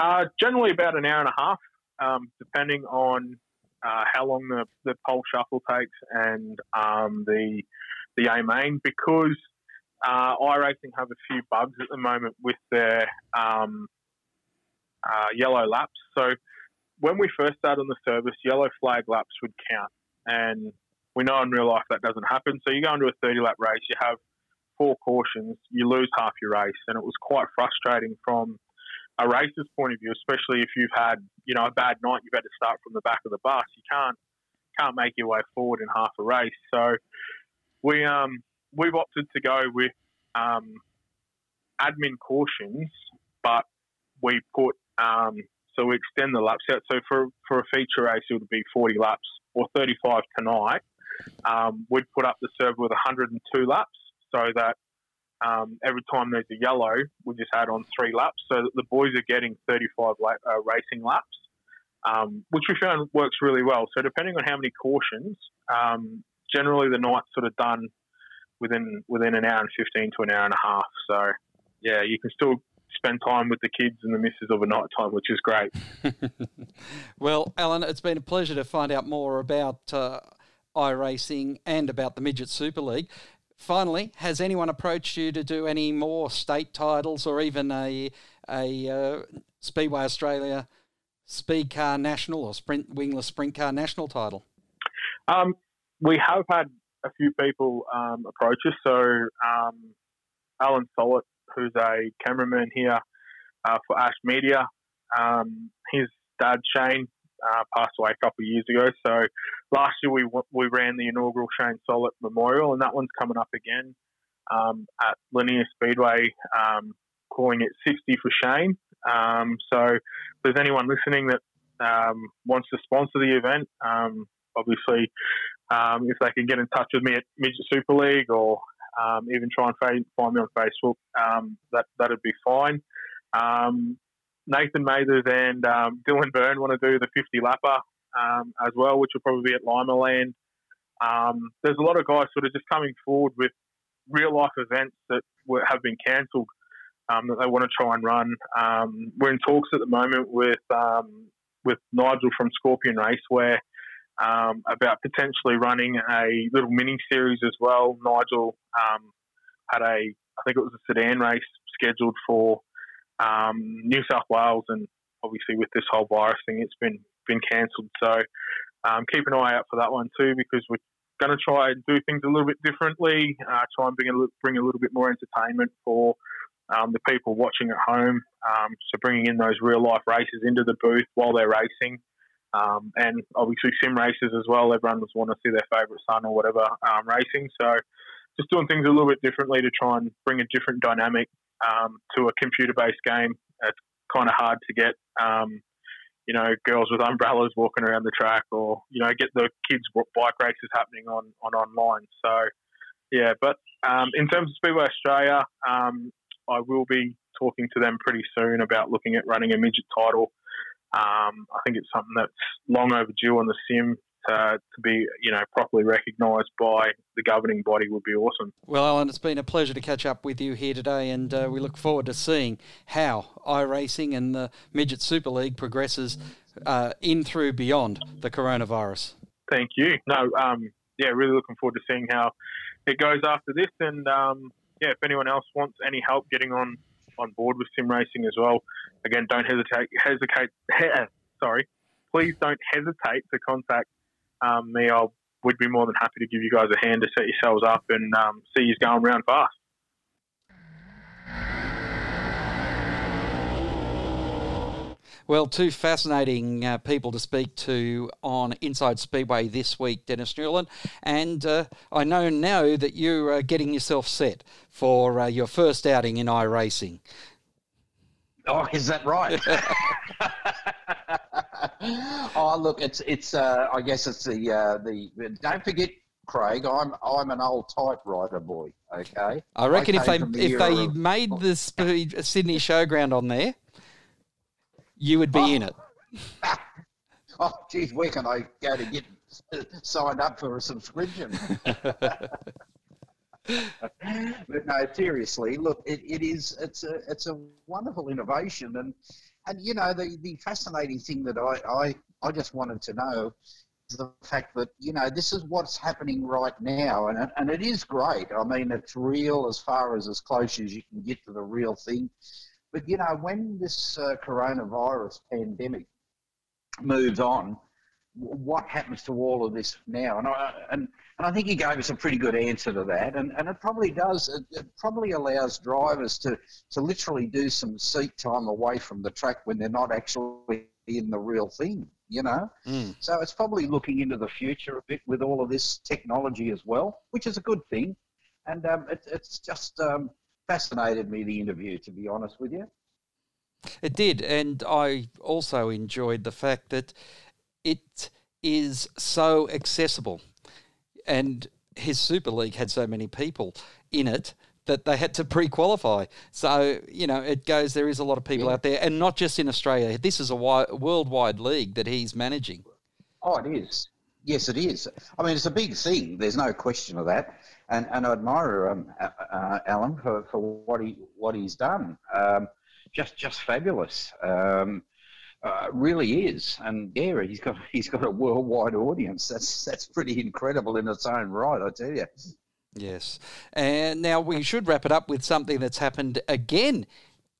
Uh, generally about an hour and a half, um, depending on uh, how long the, the pole shuffle takes and um, the the A main because uh, iRacing have a few bugs at the moment with their um, uh, yellow laps. So when we first started on the service, yellow flag laps would count, and we know in real life that doesn't happen. So you go into a 30 lap race, you have four cautions, you lose half your race, and it was quite frustrating from a racer's point of view, especially if you've had you know a bad night, you've had to start from the back of the bus. You can't can't make your way forward in half a race. So we um we've opted to go with um, admin cautions, but we put um, so we extend the laps out. So for for a feature race, it would be 40 laps or 35 tonight. Um, we'd put up the server with 102 laps, so that um, every time there's a yellow, we just add on three laps, so the boys are getting 35 la- uh, racing laps, um, which we found works really well. So depending on how many cautions, um, generally the night's sort of done within within an hour and 15 to an hour and a half. So yeah, you can still spend time with the kids and the missus of a night time, which is great. well, Alan, it's been a pleasure to find out more about uh, iRacing and about the Midget Super League. Finally, has anyone approached you to do any more state titles or even a a uh, Speedway Australia Speed Car National or Sprint Wingless Sprint Car National title? Um, we have had a few people um, approach us. So um, Alan Sollett who's a cameraman here uh, for Ash Media. Um, his dad Shane uh, passed away a couple of years ago. So last year we we ran the inaugural Shane Sollett Memorial, and that one's coming up again um, at Linear Speedway, um, calling it 60 for Shane. Um, so if there's anyone listening that um, wants to sponsor the event, um, obviously if they can get in touch with me at Midget Super League or um, even try and find me on Facebook. Um, that that'd be fine. Um, Nathan Mathers and um, Dylan Byrne want to do the 50 lapper um, as well, which will probably be at Lima Land. Um, there's a lot of guys sort of just coming forward with real life events that were, have been cancelled that they want to try and run. we're in talks at the moment with with Nigel from Scorpion Race where um, about potentially running a little mini series as well. Nigel um, had a, I think it was a sedan race scheduled for um, New South Wales, and obviously with this whole virus thing, it's been been cancelled. So um, keep an eye out for that one too, because we're going to try and do things a little bit differently. Uh, try and bring a, bring a little bit more entertainment for um, the people watching at home. Um, so bringing in those real life races into the booth while they're racing. Um, and obviously sim races as well. Everyone was want to see their favourite son or whatever um, racing. So just doing things a little bit differently to try and bring a different dynamic um, to a computer-based game. It's kind of hard to get, um, you know, girls with umbrellas walking around the track, or you know, get the kids bike races happening on on online. So yeah, but um, in terms of Speedway Australia, um, I will be talking to them pretty soon about looking at running a midget title um, I think it's something that's long overdue on the sim to, to be, you know, properly recognised by the governing body would be awesome. Well, Alan, it's been a pleasure to catch up with you here today, and uh, we look forward to seeing how iRacing and the Midget Super League progresses uh, in through beyond the coronavirus. Thank you. No, um, yeah, really looking forward to seeing how it goes after this, and um, yeah, if anyone else wants any help getting on on board with sim racing as well, again, don't hesitate. Hesitate. Sorry, please don't hesitate to contact um, me. I would be more than happy to give you guys a hand to set yourselves up and um, see you going around fast. Well, two fascinating uh, people to speak to on Inside Speedway this week, Dennis Newland. And uh, I know now that you're getting yourself set for uh, your first outing in iRacing. Oh, is that right? oh, look, it's it's. Uh, I guess it's the uh, the. Don't forget, Craig. I'm I'm an old typewriter boy. Okay. I reckon I if they the if they of, made the Sydney Showground on there, you would be oh. in it. oh, geez, where can I go to get signed up for a subscription? but no, seriously, look, it, it is it's a it's a wonderful innovation, and and you know the the fascinating thing that I I, I just wanted to know is the fact that you know this is what's happening right now, and it, and it is great. I mean, it's real as far as as close as you can get to the real thing. But you know, when this uh, coronavirus pandemic moves on, what happens to all of this now? And I, and, and I think he gave us a pretty good answer to that. And, and it probably does, it, it probably allows drivers to, to literally do some seat time away from the track when they're not actually in the real thing, you know? Mm. So it's probably looking into the future a bit with all of this technology as well, which is a good thing. And um, it, it's just um, fascinated me, the interview, to be honest with you. It did, and I also enjoyed the fact that it is so accessible. And his Super League had so many people in it that they had to pre-qualify. So you know, it goes. There is a lot of people Yeah. out there, and not just in Australia. This is a wi- worldwide league that he's managing. Oh, it is. Yes, it is. I mean, it's a big thing. There's no question of that. And and I admire um, uh, uh, Alan for, for what he what he's done. Um, just just fabulous. Um, uh, really is. And yeah, he's got he's got a worldwide audience. That's that's pretty incredible in its own right. I tell you. Yes. And now we should wrap it up with something that's happened again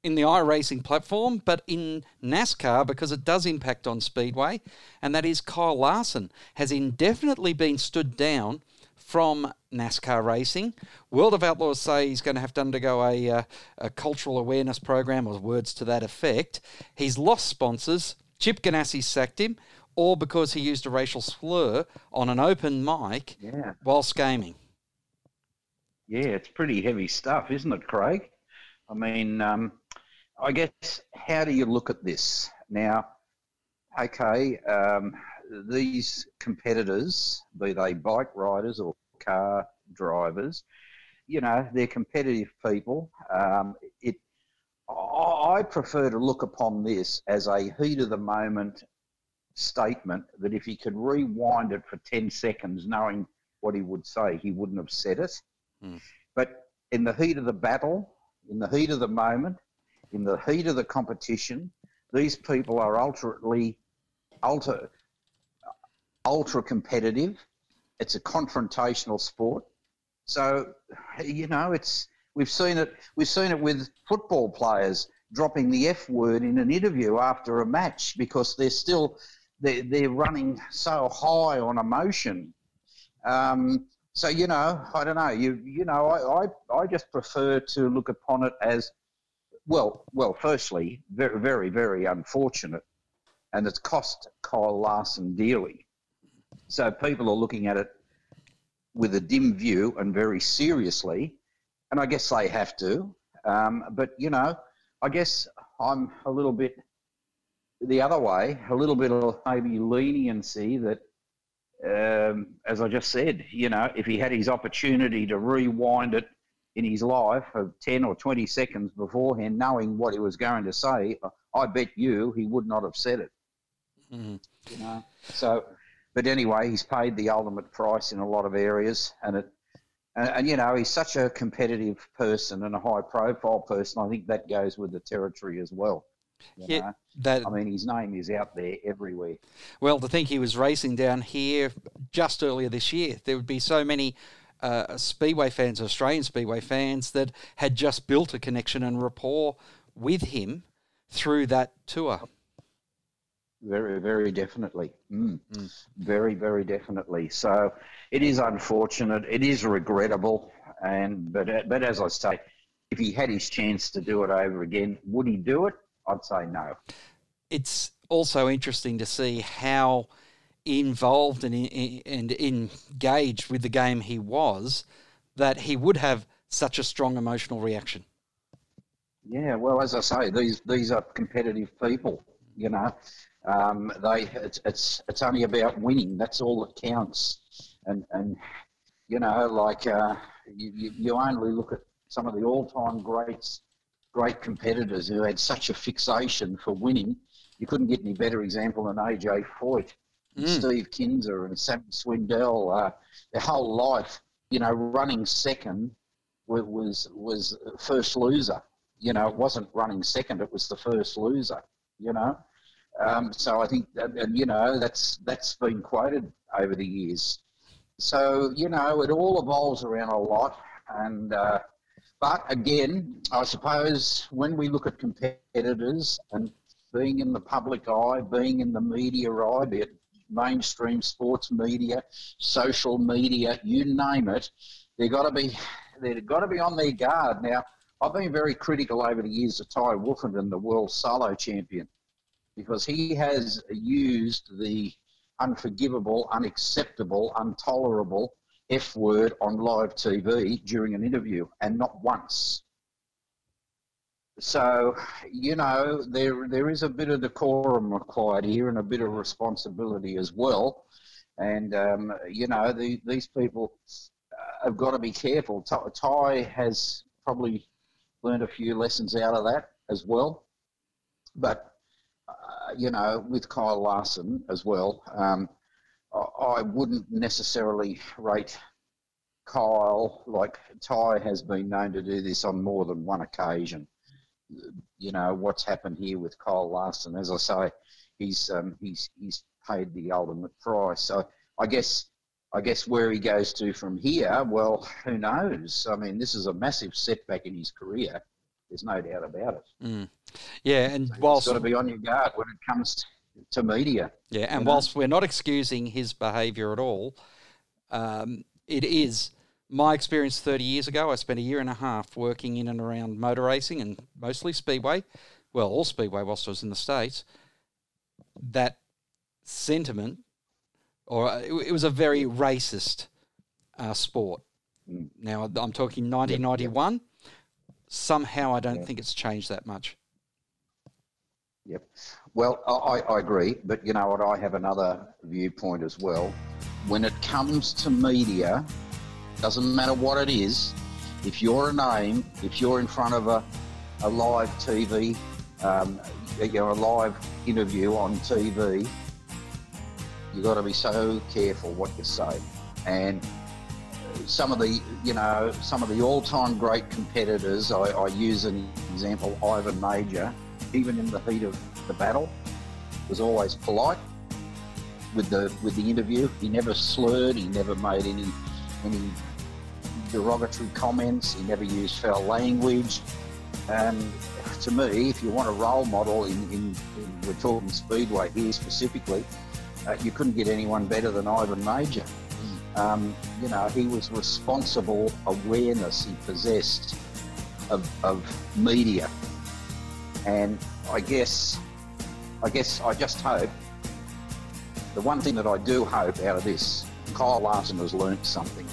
in the iRacing platform, but in NASCAR because it does impact on Speedway, and that is Kyle Larson has indefinitely been stood down from NASCAR racing. World of Outlaws say he's going to have to undergo a, uh, a cultural awareness program or words to that effect. He's lost sponsors. Chip Ganassi sacked him, or because he used a racial slur on an open mic Yeah. whilst gaming. Yeah, it's pretty heavy stuff, isn't it, Craig? I mean, um, I guess how do you look at this now? Okay, um, these competitors, be they bike riders or car drivers, you know, they're competitive people. Um, it, I prefer to look upon this as a heat of the moment statement that if he could rewind it for 10 seconds, knowing what he would say, he wouldn't have said it. But in the heat of the battle, in the heat of the moment, in the heat of the competition, these people are ultimately ultra ultra competitive. It's a confrontational sport. So, you know, it's we've seen it we've seen it with football players dropping the F word in an interview after a match because they're still they're, they're running so high on emotion. Um, so you know, I don't know. You you know, I, I, I just prefer to look upon it as well. Well, firstly, very very very unfortunate, and it's cost Kyle Larson dearly. So people are looking at it with a dim view and very seriously, and I guess they have to. Um, but you know, I guess I'm a little bit the other way, a little bit of maybe leniency that um, as I just said, you know, if he had his opportunity to rewind it in his life of 10 or 20 seconds beforehand, knowing what he was going to say, I bet you he would not have said it. Mhm. You know, so, but anyway, he's paid the ultimate price in a lot of areas, and it, and, and you know, he's such a competitive person and a high-profile person. I think that goes with the territory as well. Yeah, know. that I mean, his name is out there everywhere. Well, to think he was racing down here just earlier this year, there would be so many uh, Speedway fans, Australian Speedway fans, that had just built a connection and rapport with him through that tour. Very, very definitely. Mm. Very, very definitely. So it is unfortunate. It is regrettable. And but uh, but as I say, if he had his chance to do it over again, would he do it? I'd say no. It's also interesting to see how involved and, in- and engaged with the game he was that he would have such a strong emotional reaction. Yeah, well, as I say, these these are competitive people. You know, um, they it's, it's it's only about winning. That's all that counts. And and you know, like uh, you, you only look at some of the all-time greats, great competitors who had such a fixation for winning. You couldn't get any better example than AJ Foyt, Mm. Steve Kinser, and Sam Swindell. Uh, their whole life, you know, running second was was first loser. You know, it wasn't running second; it was the first loser. You know, um, so I think, and you know, that's that's been quoted over the years. So you know, it all evolves around a lot, and uh, but again, I suppose when we look at competitors and being in the public eye, being in the media eye, be it mainstream sports media, social media, you name it. They've got to be they've got to be on their guard. Now, I've been very critical over the years of Tai Woffinden, the world solo champion, because he has used the unforgivable, unacceptable, intolerable F word on live TV during an interview, and not once. So, you know, there there is a bit of decorum required here and a bit of responsibility as well. And, um, you know, the, these people uh, have got to be careful. Tai has probably learned a few lessons out of that as well. But, you know, with Kyle Larson as well, um, I wouldn't necessarily rate Kyle like Tai has been known to do this on more than one occasion. You know what's happened here with Kyle Larson. As I say, he's um, he's he's paid the ultimate price. So I guess I guess where he goes to from here, well, who knows? I mean, this is a massive setback in his career. There's no doubt about it. Mm. Yeah, and so whilst you've got to be on your guard when it comes to media. Yeah, and whilst know? we're not excusing his behaviour at all, um, it is my experience 30 years ago. I spent a year and a half working in and around motor racing and mostly speedway. Well, all speedway whilst I was in the States. That sentiment, or it, it was a very racist uh, sport. Mm. Now, I'm talking 1991. Somehow, I don't yep. think it's changed that much. Yep. Well, I, I agree, but you know what? I have another viewpoint as well. When it comes to media, doesn't matter what it is, if you're a name, if you're in front of a, a live TV, um, you know, a live interview on TV, you've got to be so careful what you say. And some of the, you know, some of the all-time great competitors, I, I use an example, Ivan Mauger, even in the heat of the battle, was always polite with the with the interview. He never slurred. He never made any any derogatory comments. He never used foul language. And to me, if you want a role model in, in, in we're talking speedway here specifically, uh, you couldn't get anyone better than Ivan Mauger. Um, you know, he was responsible awareness he possessed of, of media. And I guess, I guess I just hope, the one thing that I do hope out of this, Kyle Larson has learnt something,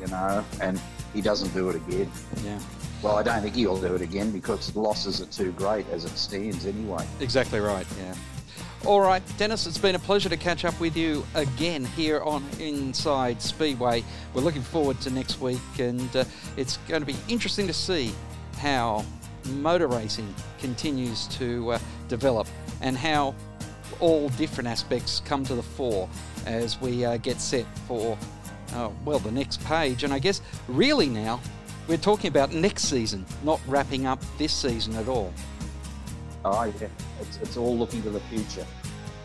you know, and he doesn't do it again. Yeah. Well, I don't think he'll do it again because the losses are too great as it stands anyway. Exactly right, yeah. All right, Dennis, it's been a pleasure to catch up with you again here on Inside Speedway. We're looking forward to next week, and uh, it's going to be interesting to see how motor racing continues to uh, develop and how all different aspects come to the fore as we uh, get set for, uh, well, the next page. And I guess really now we're talking about next season, not wrapping up this season at all. Oh, yeah. It's, it's all looking to the future.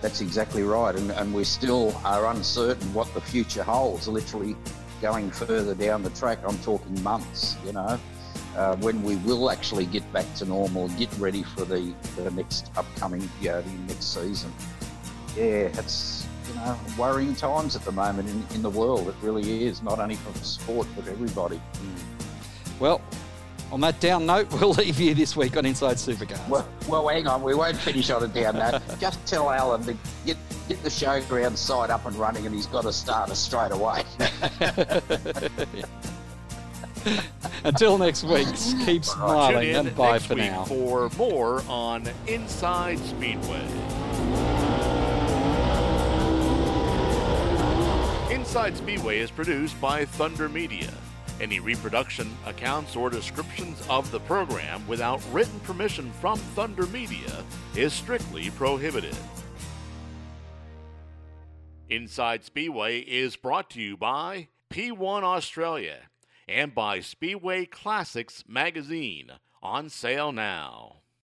That's exactly right. And, and we still are uncertain what the future holds, literally going further down the track. I'm talking months, you know uh, when we will actually get back to normal, get ready for the, the next upcoming, you know, the next season. Yeah, it's you know worrying times at the moment in, in the world. It really is, not only for sport but everybody. Well, on that down note, we'll leave you this week on Inside Supercars. Well, well, hang on, we won't finish on a down note. Just tell Alan to get get the showground side up and running, and he's got to start us straight away. Until next week, keep smiling and bye for now. For more on Inside Speedway. Inside Speedway is produced by Thunder Media. Any reproduction, accounts, or descriptions of the program without written permission from Thunder Media is strictly prohibited. Inside Speedway is brought to you by P1 Australia and by Speedway Classics magazine on sale now.